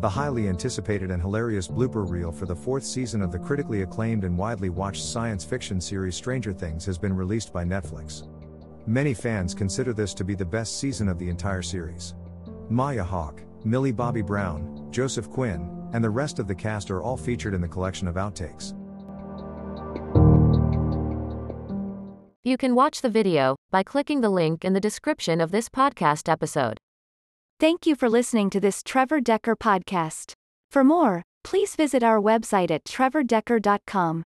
The highly anticipated and hilarious blooper reel for the fourth season of the critically acclaimed and widely watched science fiction series Stranger Things has been released by Netflix. Many fans consider this to be the best season of the entire series. Maya Hawke, Millie Bobby Brown, Joseph Quinn, and the rest of the cast are all featured in the collection of outtakes. You can watch the video by clicking the link in the description of this podcast episode. Thank you for listening to this Trevor Decker podcast. For more, please visit our website at trevordecker.com.